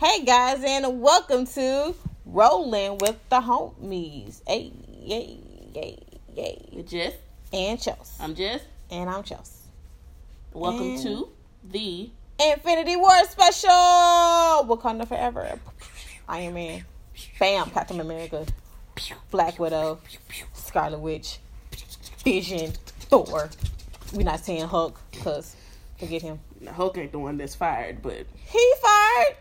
Hey guys, and welcome to Rolling with the Homies. Hey, yay, yay, yay. With Jess. And Chelsea. I'm Jess. And I'm Chelsea. Welcome And- to the Infinity War special! Wakanda Forever. Iron Man. Bam, Captain America. Black Widow. Scarlet Witch. Vision. Thor. We're not saying Hulk, because forget him. Hulk ain't the one that's fired, but He fired!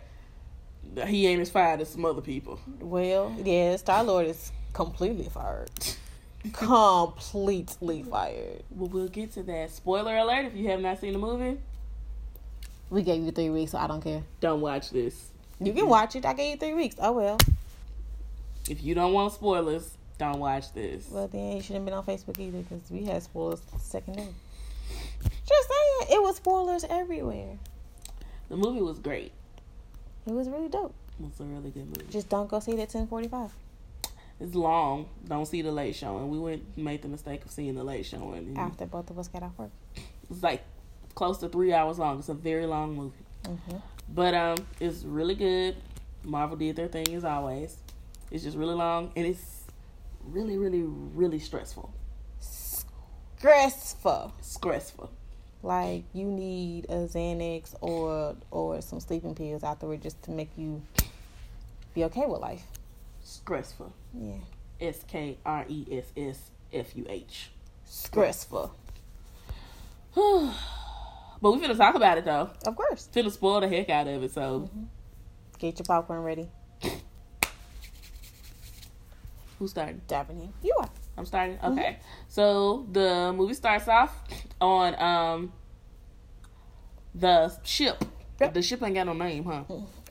He ain't as fired as some other people. Well, yeah, Star Lord is completely fired. completely fired. Well, we'll get to that. Spoiler alert: if you have not seen the movie, We gave you three weeks, so I don't care. don't watch this. You can watch it. I gave you three weeks. Oh well. If you don't want spoilers, don't watch this. Well, then you shouldn't have been on Facebook either because we had spoilers the second day. Just saying, it was spoilers everywhere. The movie was great. It was really dope. It was a really good movie. Just don't go see it at ten forty five. It's long. Don't see the late showing. We went made the mistake of seeing the late showing. and After both of us got off work. It's like close to three hours long. It's a very long movie. hmm But um, it's really good. Marvel did their thing as always. It's just really long and it's really, really, really stressful. Stressful. Stressful. Like you need a Xanax or or some sleeping pills afterward just to make you be okay with life. Stressful. Yeah. S K R E S S F U H. Stressful. But we're gonna talk about it though. Of course. Finna spoil the heck out of it. So mm-hmm. Get your popcorn ready. who's starting? Daphne. You are. I'm starting. Okay. So the movie starts off on um the ship. Yep. The ship ain't got no name, huh?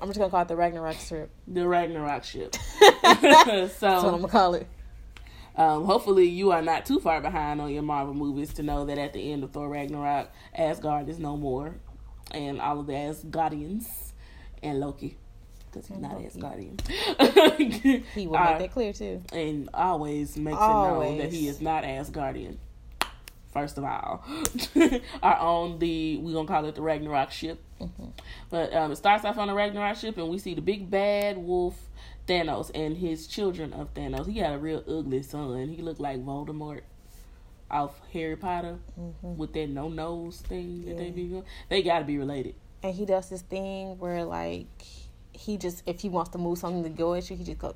I'm just gonna call it the Ragnarok ship. The Ragnarok ship. That's what I'm gonna call it. um, hopefully you are not too far behind on your Marvel movies to know that at the end of Thor Ragnarok, Asgard is no more, and all of the Asgardians and Loki, because he's not Loki. Asgardian. He will make that clear too. and always makes it known that he is not Asgardian. First of all, are on the we gonna call it the Ragnarok ship, Mhm. but um, it starts off on the Ragnarok ship, and we see the big bad wolf Thanos and his children of Thanos. He had a real ugly son. He looked like Voldemort off Harry Potter Mhm. with that no nose thing that they be doing. They got to be related. And he does this thing where like he just if he wants to move something to go at you, he just go.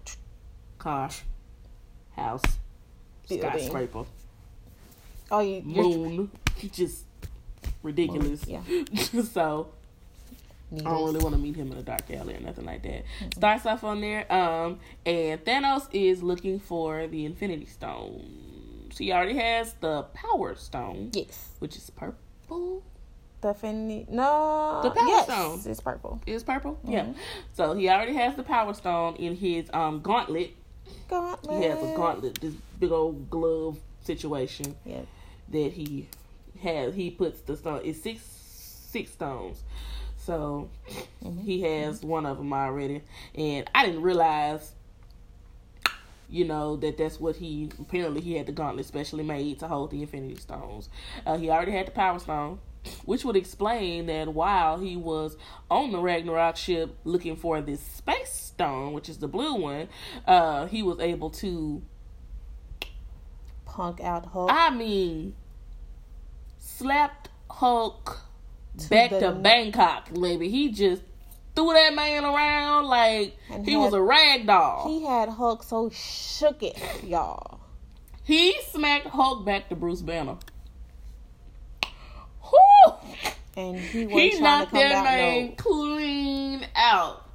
Car, house, Building. skyscraper, Oh, you moon, just ridiculous. Yeah. so I don't really want to meet him in a dark alley or nothing like that. Starts off on there, um, and Thanos is looking for the Infinity Stone. He already has the Power Stone, Yes. which is purple. The Finny. No. The Power yes, Stone. It's purple. It's purple? Yeah. Mhm. So he already has the Power Stone in his um gauntlet. Gauntlet. He has a gauntlet, this big old glove situation Yep. that he has. He puts the stone. It's six six stones. So Mhm. he has one of them already, and I didn't realize, you know, that that's what he apparently he had the gauntlet specially made to hold the Infinity Stones. Uh, he already had the Power Stone, which would explain that while he was on the Ragnarok ship looking for this Space Stone, which is the blue one, uh, he was able to. Punk out Hulk. I mean, slapped Hulk To back the- to Bangkok, baby. He just threw that man around like And he had- was a rag doll. He, he had Hulk so shook it, y'all. He smacked Hulk back to Bruce Banner. Whew! And he was He trying to knocked that man No. clean out.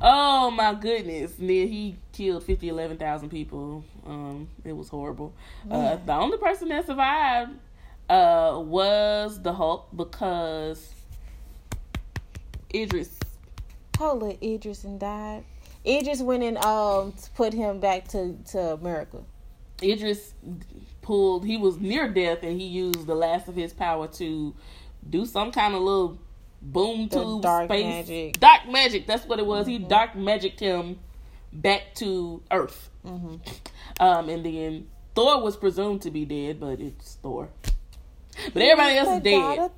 Oh my goodness. And then he killed 50, 11,000 people. Um, it was horrible. Uh, the only person that survived uh, was the Hulk because Idris. Hold it, Idris and died. Idris went and um put him back to to America. Idris pulled, he was near death and he used the last of his power to do some kind of little boom The tube dark space. magic. Dark magic, that's what it was. He Mhm. dark magicked him back to Earth. hmm Um, and then Thor was presumed to be dead, but it's Thor. But everybody else is dead.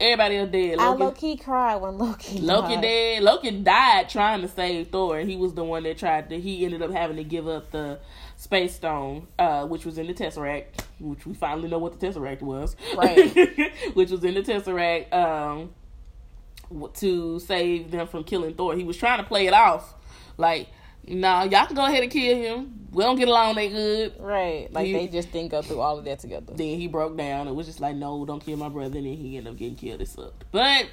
Everybody else dead. I Loki, cried when Loki. Loki died. dead. Loki died trying to save Thor, and he was the one that tried to. He ended up having to give up the Space Stone, uh, which was in the Tesseract, which we finally know what the Tesseract was. Right. which was in the Tesseract um, to save them from killing Thor. He was trying to play it off like, nah, y'all can go ahead and kill him. We don't get along that good. Right. Like He- they just didn't go through all of that together. Then he broke down. It was just like, no, don't kill my brother. And then he ended up getting killed. It sucked. But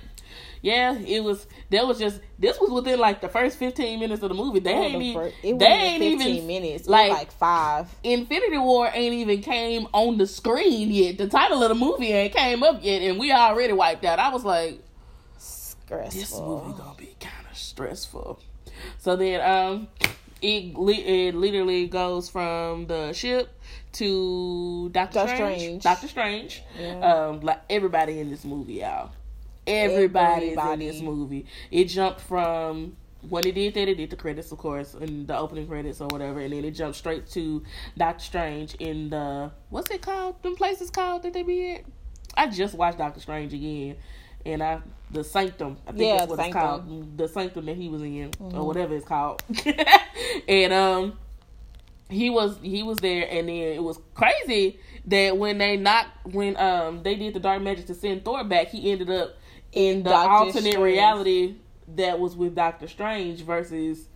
yeah, it was. That was just. This was within like the first fifteen minutes of the movie. They Oh, ain't the it they ain't even 15 even. minutes. like- Like, like five. Infinity War ain't even came on the screen yet. The title of the movie ain't came up yet, and we already wiped out. I was like, Stressful. this movie gonna be kind of stressful. So then, um, it li- it literally goes from the ship to Doctor Doctor Strange. Strange. Doctor Strange. Yeah. Um, like everybody in this movie, y'all. Everybody's in this movie. It jumped from when it did that, it did the credits, of course, and the opening credits or whatever, and then it jumped straight to Doctor Strange in the what's it called? Them places called that they be at? I just watched Doctor Strange again, and I the Sanctum. I think Yeah, that's what it's Sanctum. called. The Sanctum that he was in, or whatever it's called. and um, he was he was there, and then it was crazy that when they knocked when um they did the dark magic to send Thor back, he ended up in the Doctor alternate Strange. reality that was with Doctor Strange versus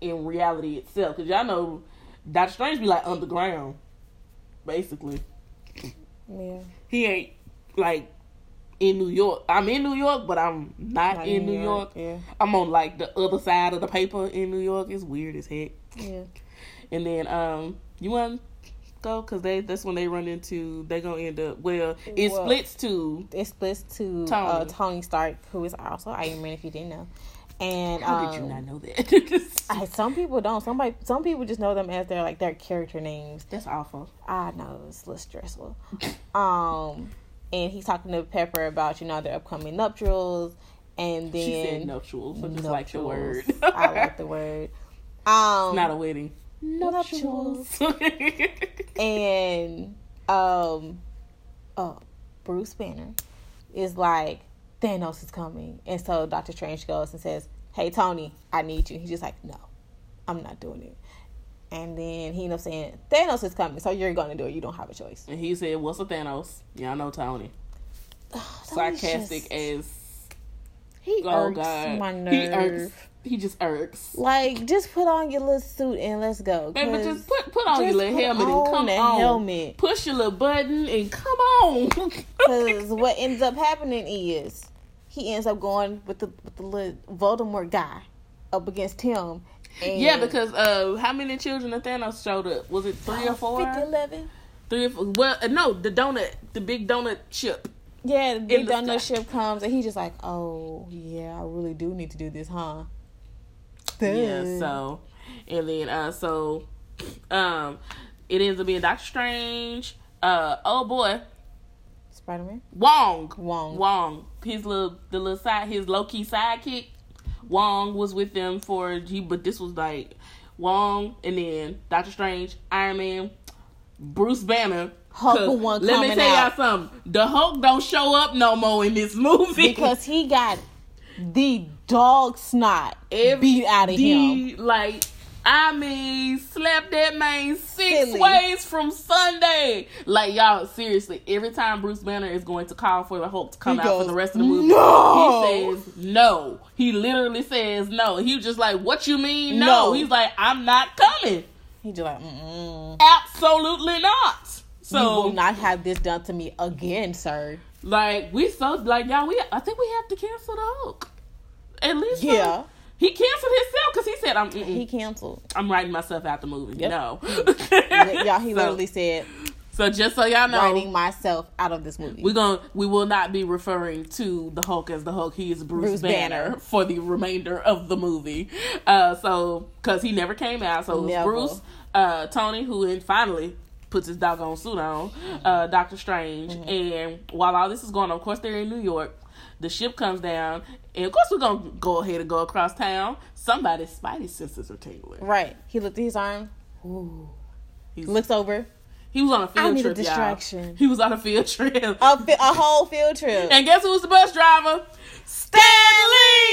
in reality itself. Because y'all know Doctor Strange be like underground, basically. Yeah. He ain't like in New York. I'm in New York, but I'm not, Not in New York. Yeah. I'm on like the other side of the paper in New York. It's weird as heck. Yeah. And then um, you want to go because they that's when they run into they gonna end up. Well, it Well, splits to It splits to Tony. Uh, Tony Stark, who is also Iron Man, if you didn't know. And How um, did you not know that? I, some people don't. Somebody, some people just know them as their like their character names. That's awful. I know it's a little stressful. um, and he's talking to Pepper about you know their upcoming nuptials, and then She said nuptials. I just like the word. I like the word. Um, Not a wedding. nuptials. and um, oh, Bruce Banner is like Thanos is coming, and so Doctor Strange goes and says, "Hey Tony, I need you." He's just like, "No, I'm not doing it." And then he ends up saying, "Thanos is coming, so you're gonna do it. You don't have a choice." and he said, "What's a Thanos?" Y'all know Tony. Tony's Sarcastic just- as he oh irks god. my nerve. He irks. He just irks. Like, just put on your little suit and let's go. Man, but 'cause just put put on your little helmet and come on. helmet. Push your little button and come on. Because what ends up happening is he ends up going with the with the little Voldemort guy up against him. And yeah, because uh, how many children of Thanos showed up? Was it three or four? 50, 11? Three or four? Well, uh, no, the donut, the big donut ship. Yeah, the big the donut sky. ship comes and he's just like, oh, yeah, I really do need to do this, huh? Yeah, so and then uh so um it ends up being Doctor Strange, uh oh boy, Spider Man? Wong. Wong. Wong. His little the little side his low key sidekick. Wong was with them for he but this was like Wong and then Doctor Strange, Iron Man, Bruce Banner. Hulk one Let me tell y'all something. The Hulk don't show up no more in this movie. Because he got the dog snot Every- beat out of him. Like, I mean, slap that man six Silly. ways from Sunday. Like, y'all, seriously, every time Bruce Banner is going to call for the Hulk to come He out for the rest of the movie, "No!" he says no. He literally says no. He was just like, "What you mean no?" No. He's like, "I'm not coming. He just like, mm Absolutely not." you will So, not have this done to me again, sir. like, we so like y'all. We I think we have to cancel the Hulk. At least, Yeah. He canceled himself because he said, "I'm." mm-mm. He canceled. I'm writing myself out the movie. Yep. No. Y'all, he so, literally said, So just so y'all know, writing myself out of this movie. we're going we will not be referring to the Hulk as the Hulk. He is Bruce, Bruce Banner, Banner. for the remainder of the movie. Uh so cuz he never came out. So it was Never. Bruce, uh Tony who finally puts his doggone suit on, uh Doctor Strange. Mm-hmm. And while all this is going on, of course they're in New York. The ship comes down, and of course we're gonna go ahead and go across town. Somebody's spidey senses are tingling. right. He looked at his arm. Ooh. He's, Looks over. He was on a field I need trip. a y'all. distraction. He was on a field trip. A, fi- a whole field trip. And guess who was the bus driver? Stan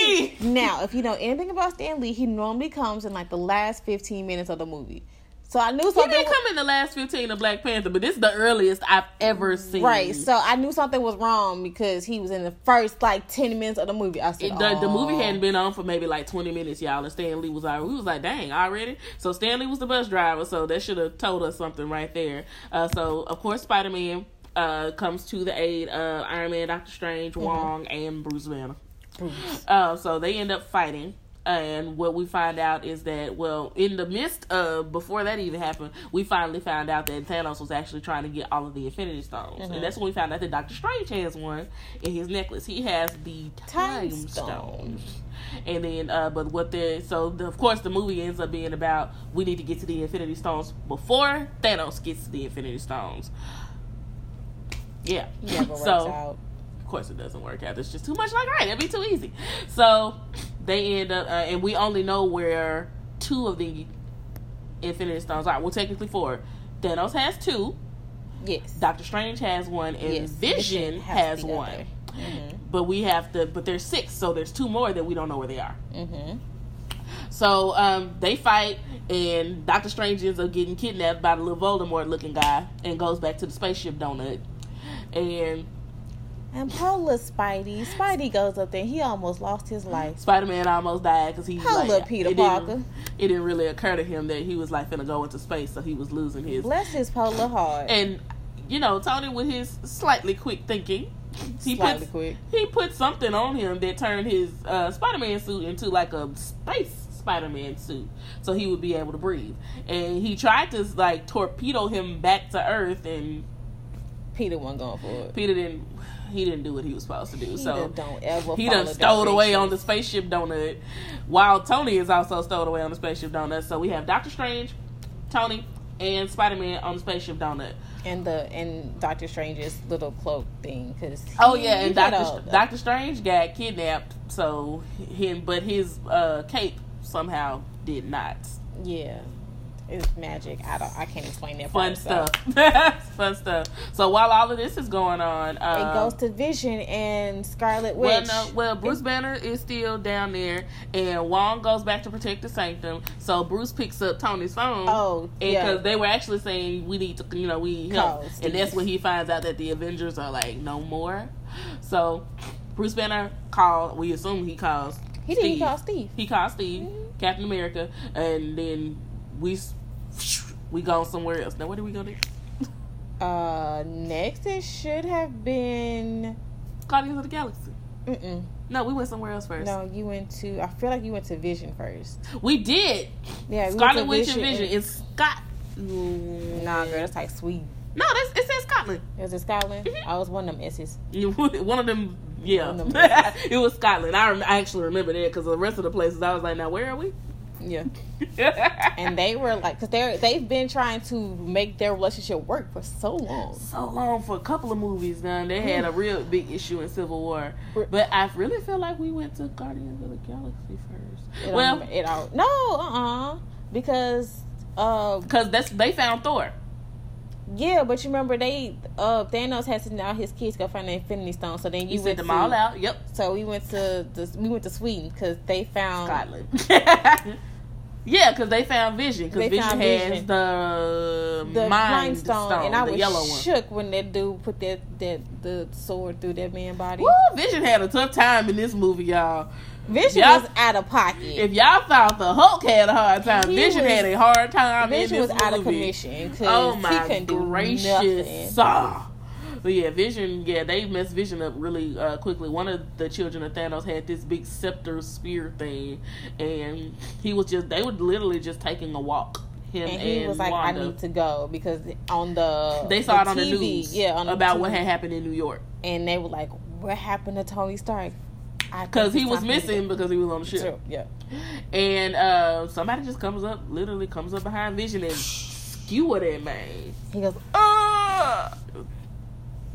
Lee. Now, if you know anything about Stan Lee, he normally comes in like the last 15 minutes of the movie. So I knew something. He didn't come in the last fifteen of Black Panther, but this is the earliest I've ever seen. Right, so I knew something was wrong because he was in the first like ten minutes of the movie. I said, It, the, the movie hadn't been on for maybe like 20 minutes, y'all, and Stan Lee was already, we was like, dang, already? So Stan Lee was the bus driver, so that should have told us something right there. Uh, so, of course, Spider Man uh, comes to the aid of Iron Man, Doctor Strange, Wong, and Bruce Banner. Bruce. Uh, so they end up fighting. And what we find out is that, well, in the midst of, before that even happened, we finally found out that Thanos was actually trying to get all of the Infinity Stones. And that's when we found out that Doctor Strange has one in his necklace. He has the Time, Time Stone. Stone. And then, uh, but what the, so the, of course the movie ends up being about we need to get to the Infinity Stones before Thanos gets to the Infinity Stones. Yeah. So, out. of course it doesn't work out. It's just too much like right. It'd be too easy. So they end up, uh, and we only know where two of the Infinity Stones are. Well, technically four. Thanos has two. Yes. Doctor Strange has one, and Yes, Vision, has, has one. Mhm. But we have to. But there's six, so there's two more that we don't know where they are. Mm-hmm. So um, they fight, and Doctor Strange ends up getting kidnapped by the little Voldemort looking guy, and goes back to the spaceship donut. And And Polar Spidey, Spidey goes up there. He almost lost his life. Spider Man almost died because he Hold like, Peter it didn't- Parker. It didn't really occur to him that he was like gonna go into space, so he was losing his. Bless his polar heart. And you know, Tony with his slightly quick thinking, he Slightly put quick. he put something on him that turned his uh, Spider Man suit into like a space Spider Man suit, so he would be able to breathe. And he tried to like torpedo him back to Earth, and Peter wasn't going for it. Peter didn't. He didn't do what he was supposed to do. He so done don't ever. he done stowed away on the spaceship donut, while Tony is also stowed away on the spaceship donut. So we have Doctor Strange, Tony, and Spider Man on the spaceship donut. and the and Doctor Strange's little cloak thing because Oh yeah, and Doctor Doctor Strange got kidnapped. So him, but his uh, cape somehow did not. yeah, it's magic. I don't. I can't explain that. Fun part, so. stuff. Fun stuff. So while all of this is going on, It uh, goes to Vision and Scarlet Witch. Well, no, well, Bruce Banner is still down there, and Wong goes back to protect the Sanctum. So Bruce picks up Tony's phone. Oh, yeah. because they were actually saying we need to, you know, we need help, Call and that's when he finds out that the Avengers are like no more. So Bruce Banner called. We assume he calls. he didn't call Steve. He called Steve, Mhm. Captain America, and then we we gone somewhere else. Now where did we go? To? Uh, next it should have been. Guardians of the Galaxy. Mm-mm. No, we went somewhere else first. No, you went to. I feel like you went to Vision first. We did. Yeah, we went Scarlet to Witch and Vision. It's Scott. Nah, girl, that's like sweet. No, that's, it says Scotland. Is it Scotland? Mhm. I was one of them S's. One of them, yeah. Of them. it was Scotland. I, rem- I actually remember that because the rest of the places I was like, now where are we? Yeah, and they were like, because they're they've been trying to make their relationship work for so long. so long for a couple of movies now. They had a real big issue in Civil War, but I really feel like we went to Guardians of the Galaxy first. It well, it all no, uh, uh because uh, because that's they found Thor. yeah, but you remember they uh Thanos had to now his kids go find the Infinity Stone, so then You you sent went them to, all out. Yep, So we went to the we went to Sweden because they found Scotland. yeah, because they found Vision. Because Vision has Vision. the, the Mind, Stone, Stone, and I was yellow one. shook when that dude put that that the sword through that man's body. Woo, Vision had a tough time in this movie, y'all. Vision Y'all- was out of pocket. If y'all thought the Hulk had a hard time, He Vision was- had a hard time Vision was this out of commission Oh he my couldn't do gracious! nothing. Ah. But yeah, Vision, yeah, they messed Vision up really uh, quickly. One of the children of Thanos had this big scepter spear thing, and he was just, they were literally just taking a walk. Him And he was like, Wanda. "I need to go because on the They saw it on TV, the news, yeah, on the about what had happened in New York and they were like, "What happened to Tony Stark?" Because he was missing because he was on the ship. True, Yeah, And uh, somebody just comes up, literally comes up behind Vision and skewer that man. he goes, Ah!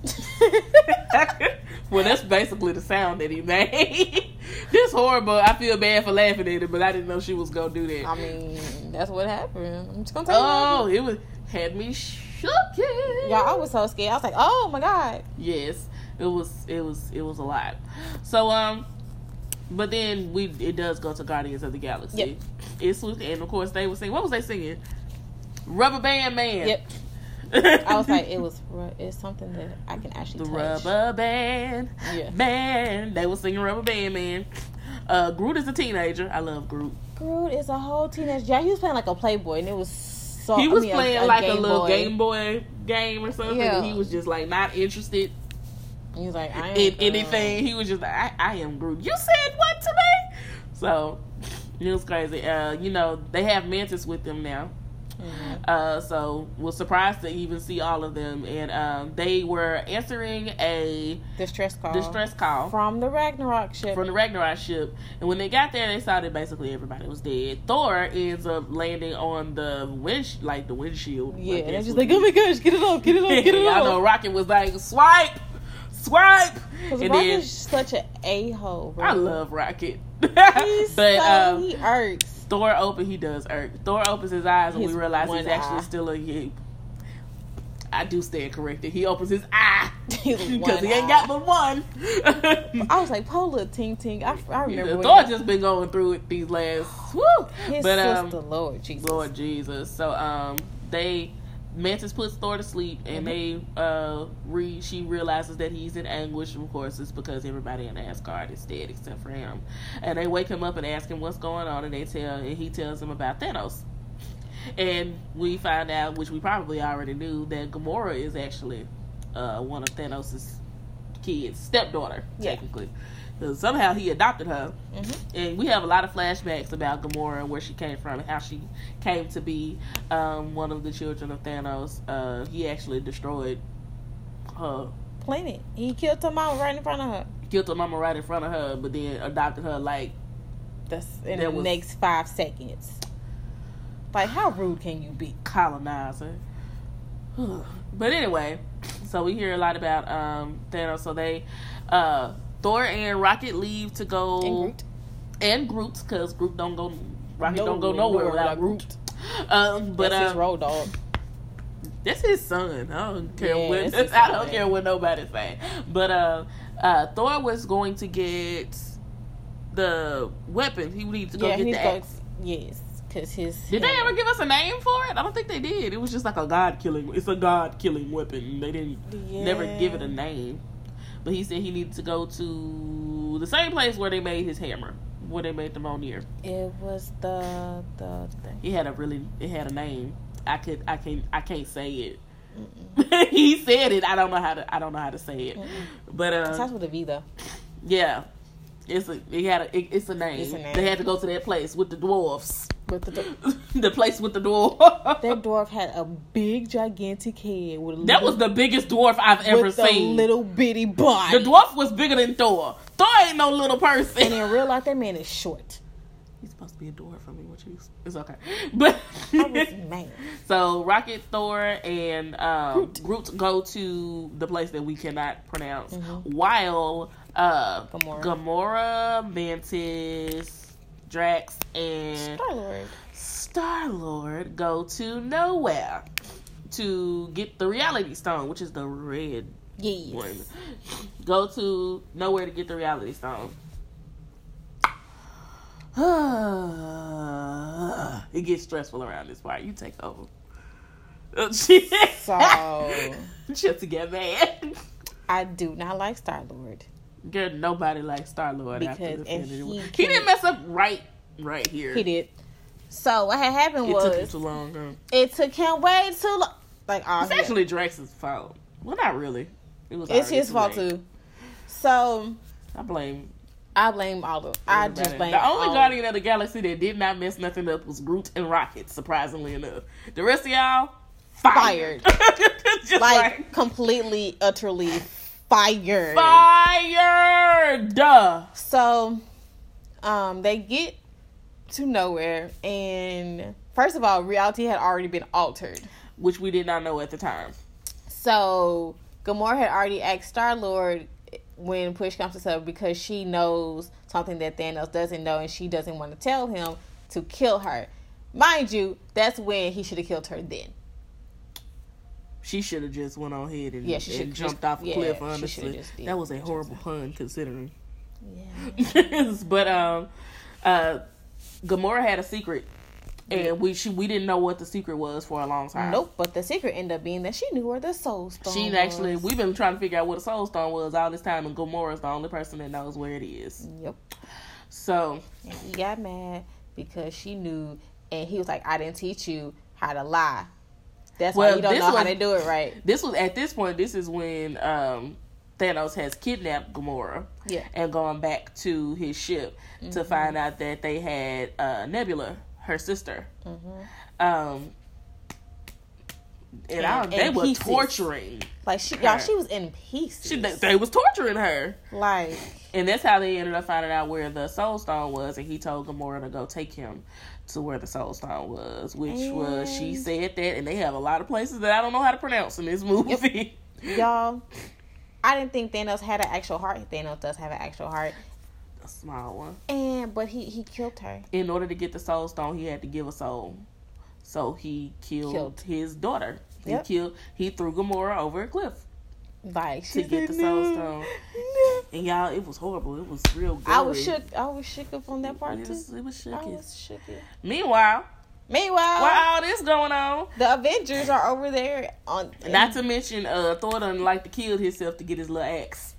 well, that's basically the sound that he made. this horrible. I feel bad for laughing at it, but I didn't know she was gonna do that. I mean, that's what happened. I'm just gonna tell you. Oh, it was had me shocking. Y'all, I was so scared. I was like, oh my god. Yes, it was. It was. It was a lot. So um, but then we it does go to Guardians of the Galaxy. Yep. It's and of course they were singing. What was they singing? Rubber Band Man. Yep. I was like, it was. It's something that I can actually the touch. Rubber Band Yeah. Man. They were singing Rubber Band Man. Uh, Groot is a teenager. I love Groot. Groot is a whole teenager. Yeah, he was playing like a Playboy, and it was so. he I was mean, playing like a Game little Boy. Game Boy game or something. Yeah. He was just like not interested He was like, I in anything. He was just like, I, I am Groot. You said what to me? So it was crazy. Uh, you know, they have Mantis with them now. Mhm. Uh, so was surprised to even see all of them, and um, they were answering a Distress call. distress call from the Ragnarok ship. from the Ragnarok ship. And when they got there, they saw that basically everybody was dead. Thor ends up landing on the wind, like the windshield. yeah, and they're just like, oh my gosh, get it off, get it up, get it off. I know Rocket was like swipe, swipe, Because and Rocket then is such an a hole. I love Rocket. He's but so um, he irks. Thor open, he does irk. Thor opens his eyes, and His we realize he's one actually still a. He, I do stand corrected. He opens his eye because he ain't eye. got but one. I was like, Poor little Ting Ting. I, I remember when Thor just been going through it these last. Woo! his but um, sister, Lord Jesus. Lord Jesus. So um, they Mantis puts Thor to sleep, and they uh re she realizes that he's in anguish. Of course, it's because everybody in Asgard is dead except for him. And they wake him up and ask him what's going on, and they tell and he tells them about Thanos. And we find out, which we probably already knew, that Gamora is actually uh, one of Thanos' kids, stepdaughter, Yeah. technically. Somehow he adopted her Mhm. and we have a lot of flashbacks about Gamora and where she came from and how she came to be um, one of the children of Thanos. Uh, he actually destroyed her, Planet. He killed her mom right in front of her. killed her mama right in front of her, but then adopted her like That's in the was- next five seconds. Like, how rude can you be? colonizer. but anyway, so we hear a lot about um, Thanos. So they, uh, Thor and Rocket leave to go And Groot. and Groot because Groot don't go. Rocket No- don't go nowhere nowhere without without Groot. Um, but That's his um, road dog. That's his son. I don't care Yeah, what it's his I don't son. care what nobody's saying. But uh, uh, Thor was going to get the weapon. He needed to go Yeah, get the going. axe. Yes, because his. Did they hammer- ever give us a name for it? I don't think they did. It was just like a god killing. It's a god killing weapon. They didn't never give it a name. But he said he needed to go to the same place where they made his hammer, where they made the Mjolnir. It was the the thing. He had a really, it had a name. I could, I can, I can't say it. he said it. I don't know how to. I don't know how to say it. But It uh, starts with a V though. yeah, it's a. It had a. It, it's a name. It's a name. They had to go to that place with the dwarfs. With the the place with the dwarf. that dwarf had a big gigantic head with a that was the biggest dwarf I've ever with seen. a little bitty body. the dwarf was bigger than Thor. Thor ain't no little person. and in real life, that man is short. He's supposed to be a dwarf for me. What you? It's okay. But I was mad. So Rocket, Thor, and um, Groot. go to the place that we cannot pronounce, while uh, Gamora. Gamora, Mantis, Drax, and Star Lord. Star Lord go to nowhere to get the Reality Stone, which is the red Yes. one. Go to nowhere to get the Reality Stone. it gets stressful around this part. You take over. So just to get mad. I do not like Star Lord. Girl, nobody likes Star Lord after the and he. He can- didn't mess up right, right here. He did. So what had happened was It took him was too long. Huh? it took him way too long. Like oh, It's obviously, actually Drax's fault. Well, not really. It was. it's his too fault late. too. So I blame. I blame all of. I just blame the only Guardian of the Galaxy that did not mess nothing up was Groot and Rocket. Surprisingly enough, the rest of y'all fired. Just like like completely, utterly fired. fired. Duh. So, um, they get to nowhere, and first of all, reality had already been altered. Which we did not know at the time. So Gamora had already asked Star Lord when push comes to shove because she knows something that Thanos doesn't know, and she doesn't want to tell him to kill her. Mind you, that's when he should have killed her then. She should have just went on ahead and, Yeah, she and jumped just- off a yeah, cliff. Honestly, shoulda just did that was a horrible pun considering. Yeah. but um, uh, Gamora had a secret, and we she we didn't know what the secret was for a long time. Nope. But the secret ended up being that she knew where the soul stone. She was. actually, we've been trying to figure out what a soul stone was all this time, and Gamora's the only person that knows where it is. Yep. So, And he got mad because she knew, and he was like, "I didn't teach you how to lie. That's why Well, you don't know how was- do it right." this was at this point. This is when um, Thanos has kidnapped Gamora Yeah. and gone back to his ship to Mm-hmm. find out that they had uh, Nebula, her sister. hmm Um, and, I, And- they and were pieces. torturing. Like she, y'all, she was in pieces. She, they, they was torturing her. like, And that's how they ended up finding out where the Soul Stone was, and he told Gamora to go take him to where the Soul Stone was, which was she said that, and they have a lot of places that I don't know how to pronounce in this movie. y'all, I didn't think Thanos had an actual heart. Thanos does have an actual heart, a small one. and but he he killed her. In order to get the Soul Stone, he had to give a soul, so he killed, Killed. his daughter. He Yep. killed. He threw Gamora over a cliff Like to get the Soul "No, Stone. no." And y'all, it was horrible. It was real. Gory. I was shook. I was shook up on that part It too. was, it was shook. I was shook. Meanwhile, Meanwhile, while all this going on, the Avengers are over there on. Not to mention, uh, Thor done like to kill himself to get his little axe.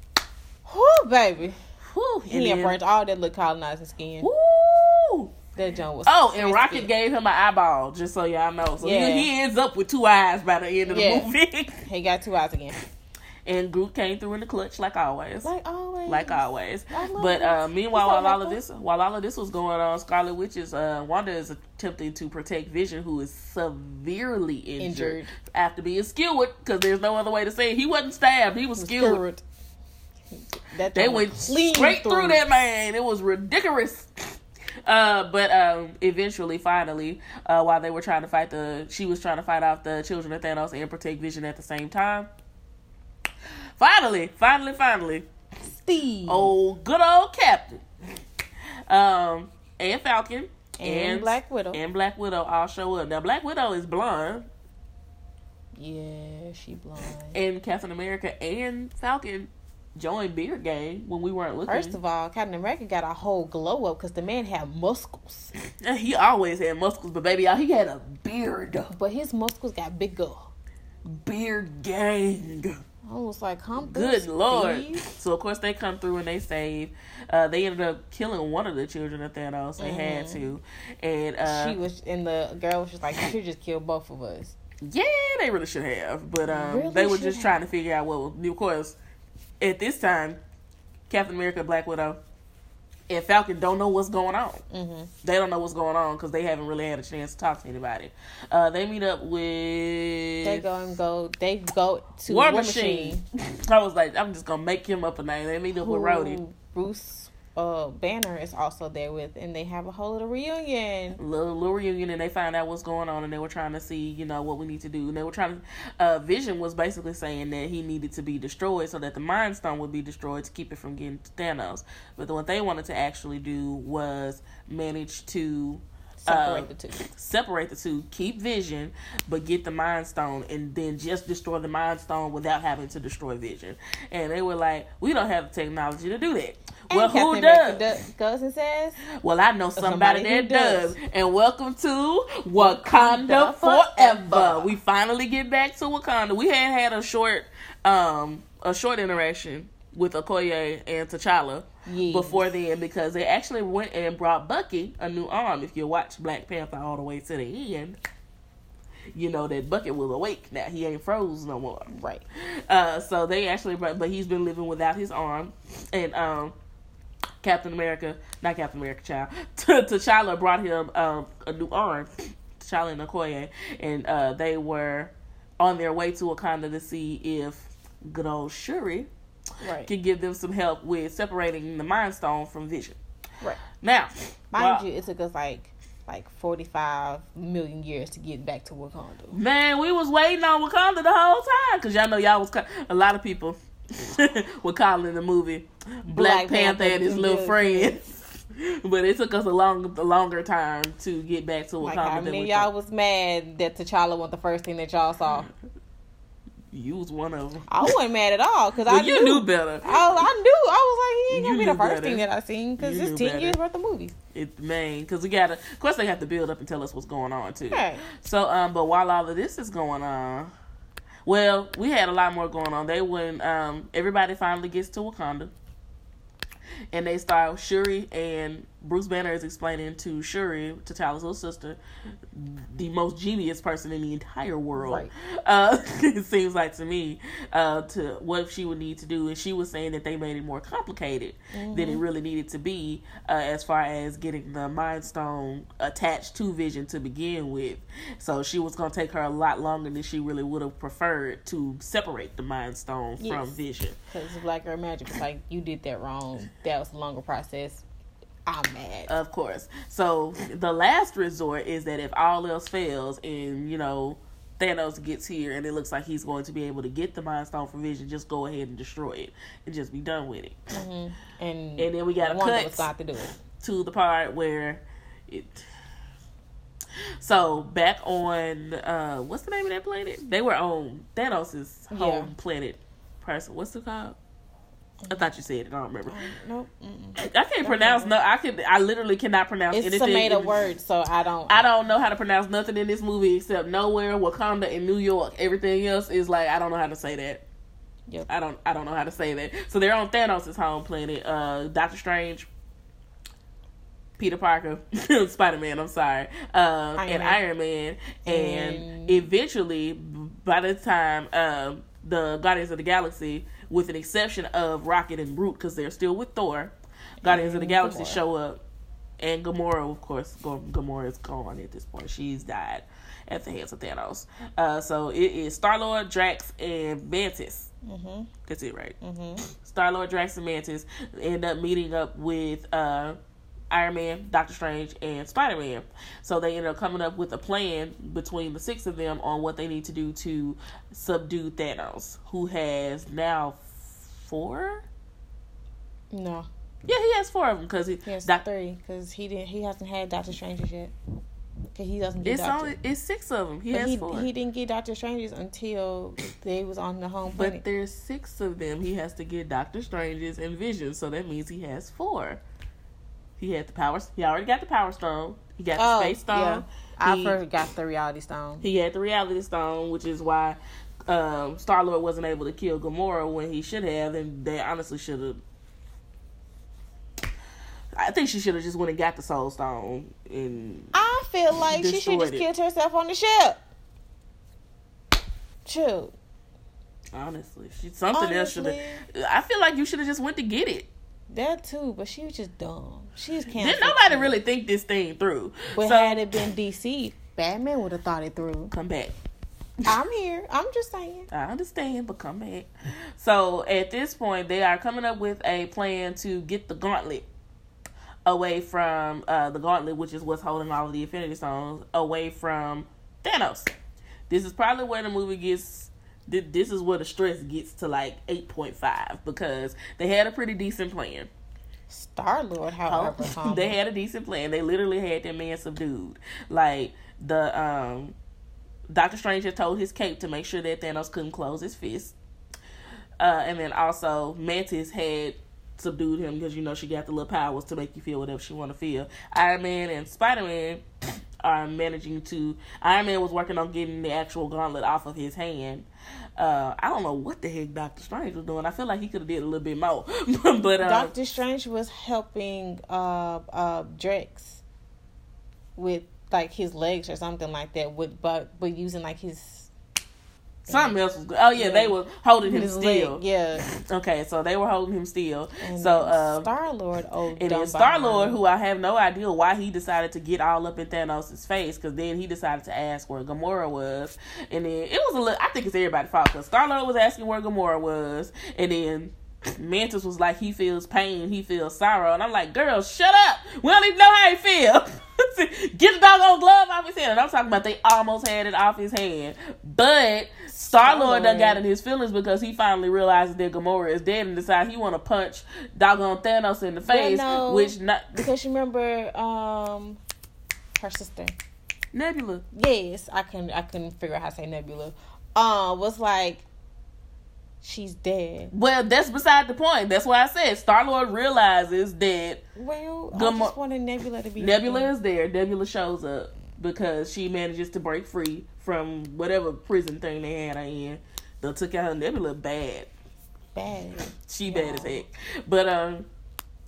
Whoo, baby. Whew, He and burnt all that little colonizing skin. Woo! That John was. Oh, and. Rocket gave him an eyeball, just so y'all know. So Yeah. he, he ends up with two eyes by the end of the Yeah. movie. He got two eyes again. And Groot came through in the clutch, like always. Like always. Like always. But uh, meanwhile, while all of this, while all of this was going on, Scarlet Witch is uh, Wanda is attempting to protect Vision, who is severely injured, Injured. after being skewered. Because there's no other way to say it. He wasn't stabbed; he was skewered. That They went straight through. that man. It was ridiculous. Uh, but um, eventually, finally, uh, while they were trying to fight the, she was trying to fight off the children of Thanos and protect Vision at the same time. Finally, finally, finally, Steve. old good old Captain, um, and Falcon and, Black Widow. and Black Widow all show up. Now, Black Widow is blonde, yeah, she blonde. and Captain America and Falcon joined Beard Gang when we weren't looking. First of all, Captain America got a whole glow up because the man had muscles, He always had muscles, but baby, y'all, he had a beard. but his muscles got bigger. Beard gang. I was like, "Come through, Good lord. Steve. So of course they come through and they save. Uh, they ended up killing one of the children of Thanos. They had to, and uh, she was, and the girl was just like, "You should just kill both of us." yeah, they really should have, but um, Really they were just have. trying to figure out what. Of course, at this time, Captain America, Black Widow, and Falcon don't know what's going on. hmm They don't know what's going on because they haven't really had a chance to talk to anybody. Uh, they meet up with They go and go. They go to War, War, Machine. Machine. I was like, I'm just gonna make him up a name. They meet up with Rhodey. Bruce uh, Banner is also there with, and they have a whole little reunion. Little, little reunion, and they find out what's going on, and they were trying to see, you know, what we need to do. And they were trying to. Uh, Vision was basically saying that he needed to be destroyed so that the Mind Stone would be destroyed to keep it from getting to Thanos. But what they wanted to actually do was manage to Separate uh, the two. separate the two, keep Vision, but get the Mind Stone, and then just destroy the Mind Stone without having to destroy Vision. And they were like, "We don't have the technology to do that." And well, who Captain does? America goes and says, Well, I know somebody, Somebody that does. does. And welcome to Wakanda Wakanda Forever. Forever. We finally get back to Wakanda. We had had a short, um, a short interaction with Okoye and T'Challa Yes. before then because they actually went and brought Bucky a new arm. If you watch Black Panther all the way to the end, you know that Bucky was awake now. He ain't froze no more. "Right, Uh, so they actually, brought, but he's been living without his arm, and um, Captain America, not Captain America, child, T'Challa brought him um a new arm, T'Challa and Okoye, and uh, they were on their way to Wakanda to see if good old Shuri right, can give them some help with separating the Mind Stone from Vision. right." Now, Mind well, you, it took us like like forty five million years to get back to Wakanda. Man, we was waiting on Wakanda the whole time because y'all know y'all was a lot of people were calling the movie Black, Black Panther, Panther and his little friends. but it took us a long, a longer time to get back to Wakanda. Like how than many we of y'all was mad that T'Challa was the first thing that y'all saw? You was one of them. I wasn't mad at all because Well, I you knew. knew better. I, I knew. I was like, he ain't You gonna be the first better. thing that I seen because You it's ten better. years worth of movies. It man, because we gotta. Of course, they have to build up and tell us what's going on too. Right. So, um, but while all of this is going on, well, we had a lot more going on. They when um everybody finally gets to Wakanda, and they start Shuri and Bruce Banner is explaining to Shuri, to T'Challa's little sister, the most genius person in the entire world. Right. Uh, it seems like to me, uh, to what she would need to do, and she was saying that they made it more complicated than it really needed to be, uh, as far as getting the Mind Stone attached to Vision to begin with. So she was gonna take her a lot longer than she really would have preferred to separate the Mind Stone from Vision. Because Black Girl Magic like, you did that wrong. That was a longer process. I'm mad. Of course. So the last resort is that if all else fails and, you know, Thanos gets here and it looks like he's going to be able to get the Mind Stone from Vision, just go ahead and destroy it and just be done with it. and And then we got Wanda cut to do it. to the part where it. So back on uh what's the name of that planet? They were on Thanos' home Yeah. planet person. What's it called? I thought you said it. I don't remember. Nope. Mm-mm. I can't pronounce no. I could. I literally cannot pronounce It's anything. It's a made word, so I don't. I don't know how to pronounce nothing in this movie except nowhere, Wakanda, and New York. Everything else is like I don't know how to say that. Yep. I don't. I don't know how to say that. So they're on Thanos' home planet. Uh, Doctor Strange, Peter Parker, Spider Man. I'm sorry, uh, Iron and Man. Iron Man, and And- eventually, by the time um, the Guardians of the Galaxy, with an exception of Rocket and Groot, because they're still with Thor, Guardians of the Galaxy Gamora. show up, and Gamora, of course, Gamora is gone at this point. She's died at the hands of Thanos. Uh, so it is Star Lord, Drax, and Mantis. Mm-hmm. That's it, right? Mm-hmm. Star Lord, Drax, and Mantis end up meeting up with uh, Iron Man, Doctor Strange, and Spider Man. So they end up coming up with a plan between the six of them on what they need to do to subdue Thanos, who has now four. No, Yeah, he has four of them because he. he has Doc- three because he didn't. He hasn't had Doctor Stranges yet. Cause he doesn't get it's Doctor. only it's six of them. He but has he, four. he didn't get Doctor Stranges until they was on the home But planet. there's six of them. He has to get Doctor Strange's and Vision, so that means he has four. He had the powers. He already got the Power Stone. He got the oh, Space Stone. yeah. I He- forgot the Reality Stone. He had the Reality Stone, which is why um, Star Lord wasn't able to kill Gamora when he should have, and they honestly should have. I think she should have just went and got the Soul Stone and I feel like she should just it. killed herself on the ship. Shoot. honestly, she something else should have. I feel like you should have just went to get it. That too, but she was just dumb. She's canceled. Didn't nobody really think this thing through. But so had it been DC, Batman would have thought it through. come back. I'm here. I'm just saying. I understand, but come back. So at this point, they are coming up with a plan to get the gauntlet away from uh, the gauntlet, which is what's holding all of the Infinity Stones, away from Thanos. This is probably where the movie gets. Thi- This is where the stress gets to like eight point five because they had a pretty decent plan. Star Lord, however, Oh, they had a decent plan. They literally had that man subdued. Like the um Doctor Strange had told his cape to make sure that Thanos couldn't close his fist. Uh, and then also Mantis had subdued him because you know she got the little powers to make you feel whatever she want to feel. Iron Man and Spider Man are managing to. Iron Man was working on getting the actual gauntlet off of his hand. Uh, I don't know what the heck Doctor Strange was doing. I feel like he could have did a little bit more, but um, Doctor Strange was helping uh uh Drax with like his legs or something like that with but but using like his Something else was good. Oh yeah, Yeah. they were holding him still. leg. Yeah. Okay, so they were holding him still. And so um, Star Lord oh it is Star Lord who I have no idea why he decided to get all up in Thanos' face because then he decided to ask where Gamora was, and then it was a little. I think it's everybody's fault because Star Lord was asking where Gamora was, and then. Mantis was like, he feels pain, he feels sorrow, and I'm like, girl, shut up. We don't even know how he feels. Get the doggone glove off his hand. And I'm talking about they almost had it off his hand, but Star Lord done got in his feelings because he finally realizes that Gamora is dead and decides he want to punch doggone Thanos in the face, no. which not because you remember um her sister. Nebula. Yes, I can I couldn't figure out how to say Nebula. Um was like she's dead. Well, that's beside the point. That's why I said Star Lord realizes that Well, Good I just wanted Nebula to be Nebula is there. Nebula shows up because she manages to break free from whatever prison thing they had her in. They took out her Nebula bad. bad. She bad as heck. But um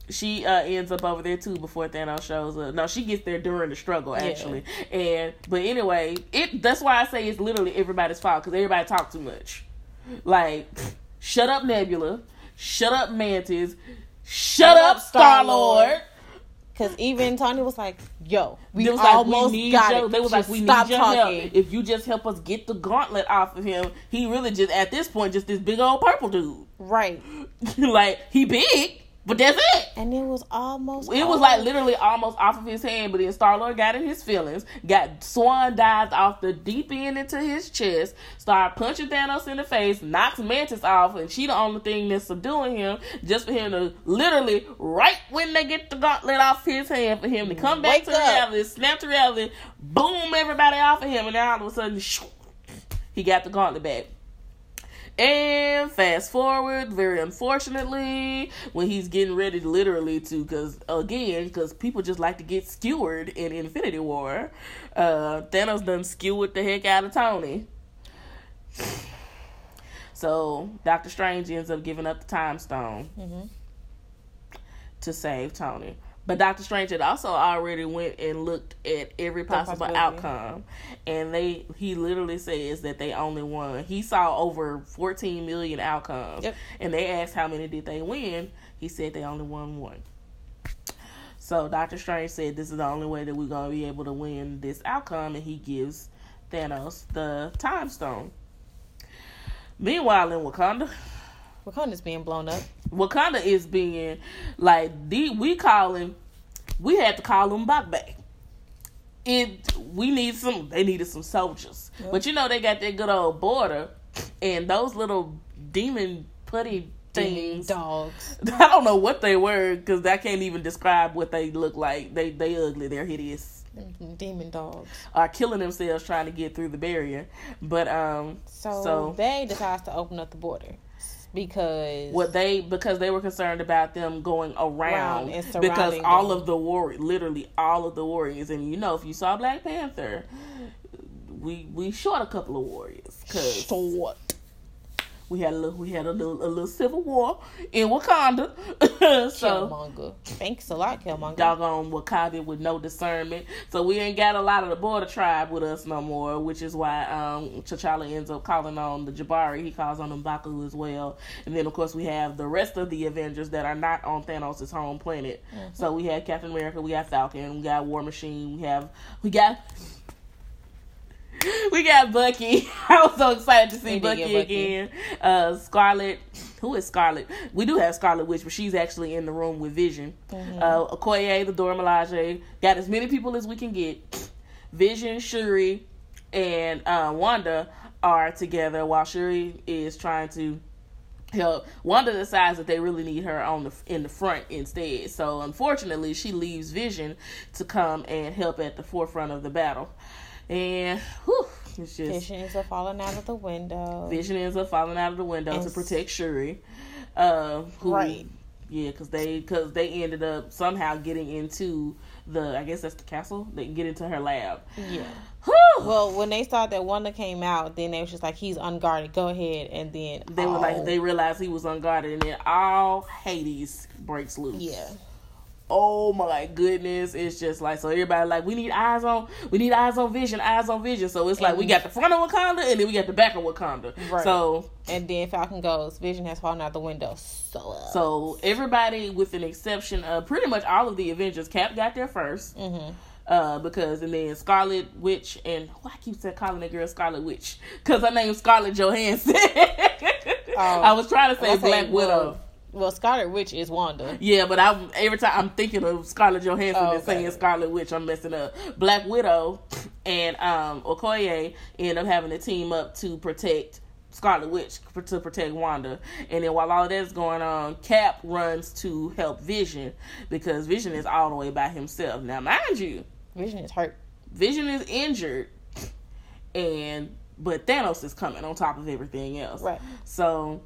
she uh ends up over there too before Thanos shows up. No, she gets there during the struggle actually. And but anyway, it that's why I say it's literally everybody's fault because everybody talk too much. Like, shut up Nebula, shut up Mantis, shut, up Star Lord. Because even Tony was like, "Yo, we They was like, almost we got your, it. They was Just like, we stop need your talking." help. If you just help us get the gauntlet off of him, he really just at this point just this big old purple dude. Right, like he big, but that's it. and it was almost. It was like literally almost off of his hand, but then Star Lord got in his feelings, got swan dived off the deep end into his chest, started punching Thanos in the face, knocks Mantis off, and she the only thing that's subduing him, just for him to literally, right when they get the gauntlet off his hand, for him to mm-hmm. come back Wake to up. reality, snap to reality, boom, everybody off of him, and then all of a sudden, shoo, he got the gauntlet back. And fast forward, very unfortunately, when he's getting ready, literally to, because again, because people just like to get skewered in Infinity War, uh, Thanos done skewered the heck out of Tony. So Doctor Strange ends up giving up the Time Stone Mhm. to save Tony. But Doctor Strange had also already went and looked at every possible outcome, and they he literally says that they only won. He saw over 14 million outcomes, Yep. and they asked how many did they win. He said they only won one. So Doctor Strange said this is the only way that we're gonna be able to win this outcome, and he gives Thanos the Time Stone. Meanwhile, in Wakanda, Wakanda's being blown up. Wakanda is being like the we call him. We had to call him back back. It we need some. They needed some soldiers, Yep. but you know they got that good old border, and those little demon putty things. dogs. I don't know what they were because I can't even describe what they look like. They they ugly. They're hideous. Demon dogs. Are killing themselves trying to get through the barrier. But um, So, So- they decides to open up the border because what they because they were concerned about them going around because surrounding all them. of the war literally all of the warriors and you know if you saw Black Panther we we short a couple of warriors because short. We had a little we had a little a little civil war in Wakanda so Killmonger. Thanks a lot, Killmonger. doggone Wakanda with no discernment. So we ain't got a lot of the border tribe with us no more, which is why um T'Challa ends up calling on the Jabari. He calls on M'Baku as well. And then of course we have the rest of the Avengers that are not on Thanos' home planet. So we have Captain America, we got Falcon, we got War Machine, we have we got we got Bucky. I was so excited to see Bucky, Bucky. again. Uh, Scarlet. Who is Scarlet? We do have Scarlet Witch, but she's actually in the room with Vision. Mm-hmm. Uh, Okoye, the Dora Milaje. Got as many people as we can get. Vision, Shuri, and uh, Wanda are together while Shuri is trying to help. Wanda decides that they really need her on the in the front instead. So unfortunately, she leaves Vision to come and help at the forefront of the battle. And whew, it's just Visions are falling out of the window. Vision ends up falling out of the window And to protect Shuri. Uh, who, Right. Yeah, because they because they ended up somehow getting into the I guess that's the castle. They can get into her lab. Yeah. Whew. Well, when they saw that Wanda came out, then they was just like, "He's unguarded. Go ahead." And then they were like oh, they realized he was unguarded, and then all Hades breaks loose. yeah, Oh my goodness! It's just like so. Everybody like we need eyes on we need eyes on Vision, eyes on Vision. So it's like we got the front of Wakanda, and then we got the back of Wakanda. Right. So and then Falcon goes, "Vision has fallen out the window." So, uh, So everybody, with an exception of pretty much all of the Avengers, Cap got there 1st Mhm. Uh, because and then Scarlet Witch and why I keep saying calling that girl Scarlet Witch because her name's Scarlett Johansson. I was trying to say, Black Widow. Well, Scarlet Witch is Wanda. Yeah, but I every time I'm thinking of Scarlett Johansson Oh, and okay. saying Scarlet Witch, I'm messing up. Black Widow and um Okoye end up having to team up to protect Scarlet Witch to protect Wanda. And then while all of that's going on, Cap runs to help Vision because Vision is all the way by himself. Now, mind you, Vision is hurt. Vision is injured, and but Thanos is coming on top of everything else. Right. So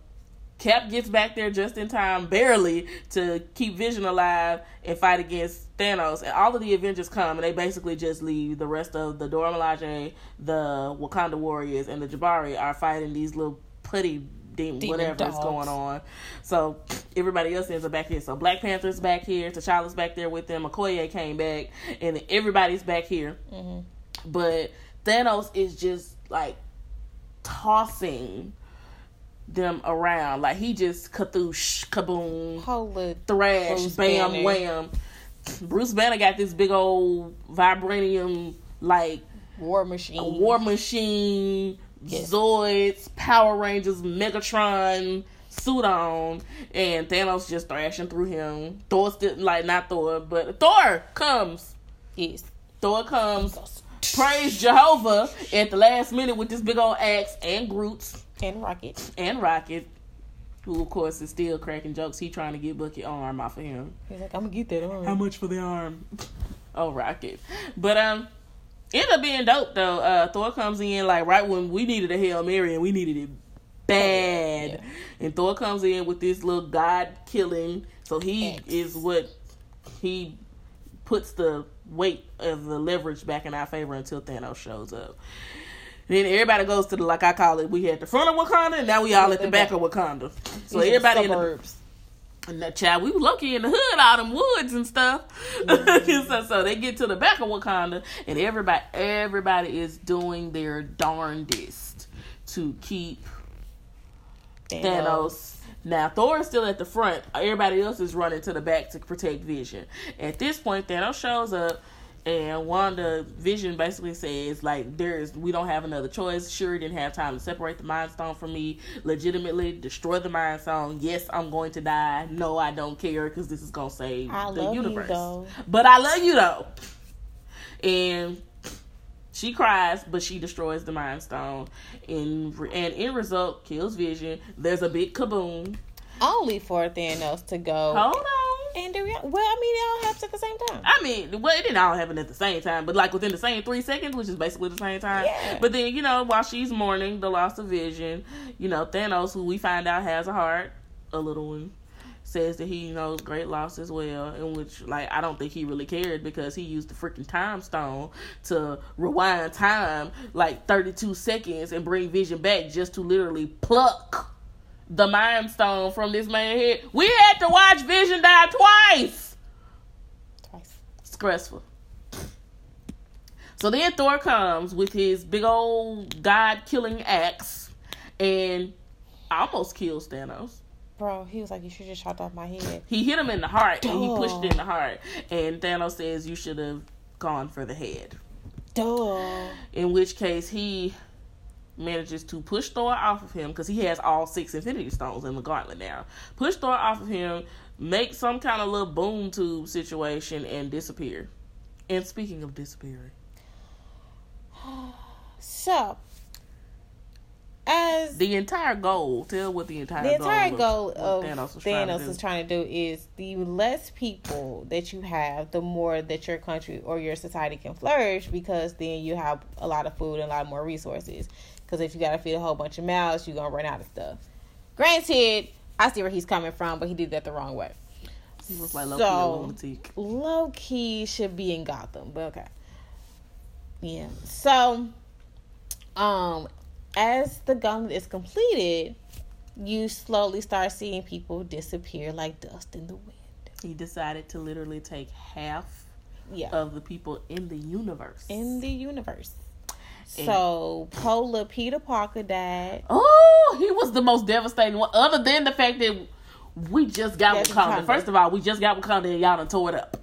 Cap gets back there just in time, barely, to keep Vision alive and fight against Thanos. And all of the Avengers come, and they basically just leave. The rest of the Dora Milaje, the Wakanda Warriors, and the Jabari are fighting these little putty demon, Demon whatever is going on. So everybody else ends up back here. So Black Panther's back here, T'Challa's back there with them, Okoye came back, and everybody's back here. Mm-hmm. But Thanos is just like tossing them around. Like he just kathoosh, kaboom, Holy thrash, Bruce bam, Banner. wham. Bruce Banner got this big old vibranium like war machine. a war machine, Yes. Zoids, Power Rangers, Megatron suit on, and Thanos just thrashing through him. Thor still like not Thor, but Thor comes. Yes. Thor comes. Praise Jehovah at the last minute with this big old axe and Groot's And Rocket. and Rocket, who of course is still cracking jokes. He trying to get Bucky arm off of him. He's like, I'm gonna get that arm. How much for the arm? oh, Rocket. But um, ended up being dope though. Uh, Thor comes in like right when we needed a hail mary and we needed it bad, Yeah. and Thor comes in with this little god killing. So he X. is what he puts the weight of the leverage back in our favor until Thanos shows up. Then everybody goes to the like I call it. We had the front of Wakanda, and now we all at the back of Wakanda. So These everybody in the and that child, we was lucky in the hood, all them woods and stuff. so, so they get to the back of Wakanda, and everybody, everybody is doing their darndest to keep Thanos. Now Thor is still at the front. Everybody else is running to the back to protect Vision. At this point, Thanos shows up, and Wanda Vision basically says like, "There's we don't have another choice. Shuri didn't have time to separate the Mind Stone from me. Legitimately destroy the Mind Stone. Yes, I'm going to die. No, I don't care because this is gonna save I the love you, universe. though. But I love you though." And she cries, but she destroys the Mind Stone, and and in result kills Vision. There's a big kaboom. Only for Thanos to go. Hold on. And rea- well, I mean, they all happen at the same time. I mean, well, it didn't all happen at the same time, but like within the same three seconds, which is basically the same time. Yeah. But then, you know, while she's mourning the loss of Vision, you know, Thanos, who we find out has a heart, a little one, says that he knows great loss as well, in which, like, I don't think he really cared because he used the freaking time stone to rewind time like 32 seconds and bring Vision back just to literally pluck the mind stone from this man head. We had to watch Vision die twice Twice. stressful. So then Thor comes with his big old god killing axe and almost kills Thanos. Bro, he was like, you should just chopped off my head. He hit him in the heart and he pushed it in the heart. And Thanos says you should have gone for the head. Duh. In which case he manages to push Thor off of him because he has all six Infinity Stones in the gauntlet now. Push Thor off of him, make some kind of little boom tube situation, and disappear. And speaking of disappearing, So, as the entire goal, tell what the entire the entire goal what of Thanos, was Thanos, trying is trying to do is the less people that you have, the more that your country or your society can flourish because then you have a lot of food and a lot more resources. Because if you got to feed a whole bunch of mouths, you're to run out of stuff. Granted, I see where he's coming from, but he did that the wrong way. He was like low So- lunatic. low key should be in Gotham, but okay. Yeah. So, um, as the gauntlet is completed, you slowly start seeing people disappear like dust in the wind. He decided to literally take half Yeah. of the people in the universe. in the universe. So, Polar Peter Parker died. Oh, he was the most devastating one. Other than the fact that we just got Wakanda. First of all, we just got Wakanda and y'all done tore it up.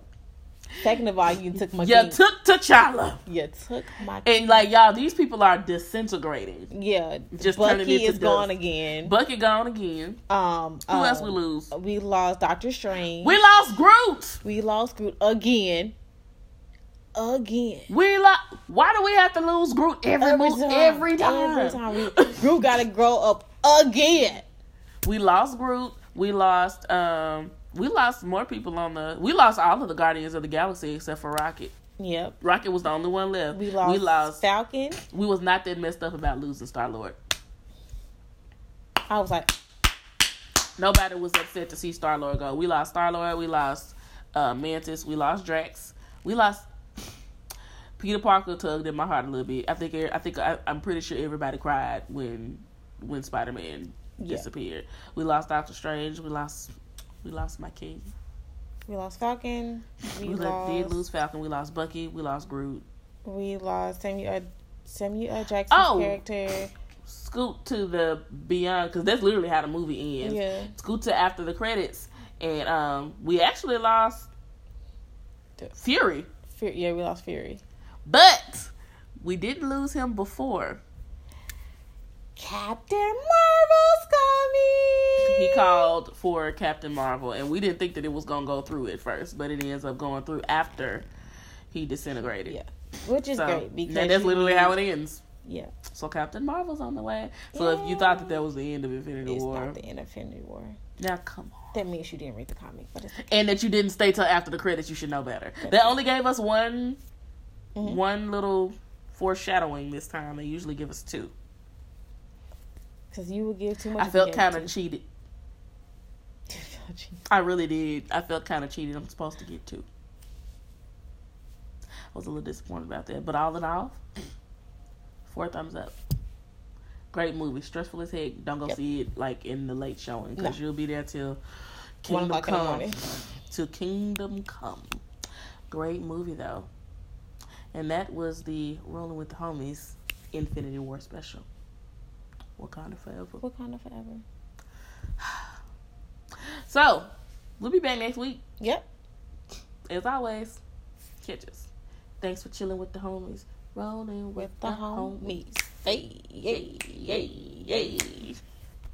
Second of all, you took my You took T'Challa. you took my And like y'all, these people are disintegrating. yeah. Just turning Bucky into is gone again. Bucky gone again. um, Who um, else we lose? We lost Doctor Strange. We lost Groot. We lost Groot again. Again. We lost. Why do we have to lose Groot every mo- every time? Every time. We, Groot got to grow up again. we lost Groot. We lost. Um. We lost more people on the. We lost all of the Guardians of the Galaxy except for Rocket. Yep. Rocket was the only one left. We lost, We lost. Falcon. We was not that messed up about losing Star Lord. I was like, nobody was upset to see Star Lord go. We lost Star Lord. We lost uh, Mantis. We lost Drax. We lost Peter Parker. Tugged in my heart a little bit. I think. I think. I, I'm pretty sure everybody cried when when Spider Man Yeah. disappeared. We lost Doctor Strange. We lost. We lost my king. We lost Falcon. We, We, lost. did lose Falcon. We lost Bucky. We lost Groot. We lost Samuel uh, Samuel Jackson's Oh. character. Scoot to the beyond because that's literally how the movie ends. Yeah. Scoot to after the credits, and um, we actually lost Fury, Fury. Yeah, we lost Fury. But we didn't lose him before. Captain Marvel's coming. He called for Captain Marvel, and we didn't think that it was gonna go through at first, but it ends up going through after he disintegrated. Yeah, which is So great because and that's literally how it ends. Yeah, So Captain Marvel's on the way. So if you thought that that was the end of Infinity it's War, not the end of Infinity War. now come on. That means you didn't read the comic, but it's okay. and that you didn't stay till after the credits, you should know better. They only gave us one, Mhm. one little foreshadowing this time. They usually give us two. because you would give too much. I felt kind of cheated. I really did. I felt kind of cheated. I'm supposed to get two. I was a little disappointed about that, but all in all, four thumbs up. Great movie, stressful as heck. Don't go Yep. see it like in the late showing because No. you'll be there till Kingdom o'clock in the Come. To Kingdom Come. Great movie though, and that was the Rolling with the Homies Infinity War special. Wakanda forever. Wakanda forever. So, we'll be back next week. Yep. As always, catch us. Thanks for chilling with the homies. Rolling with, With the homies. homies. Hey, Yay, yay, yay.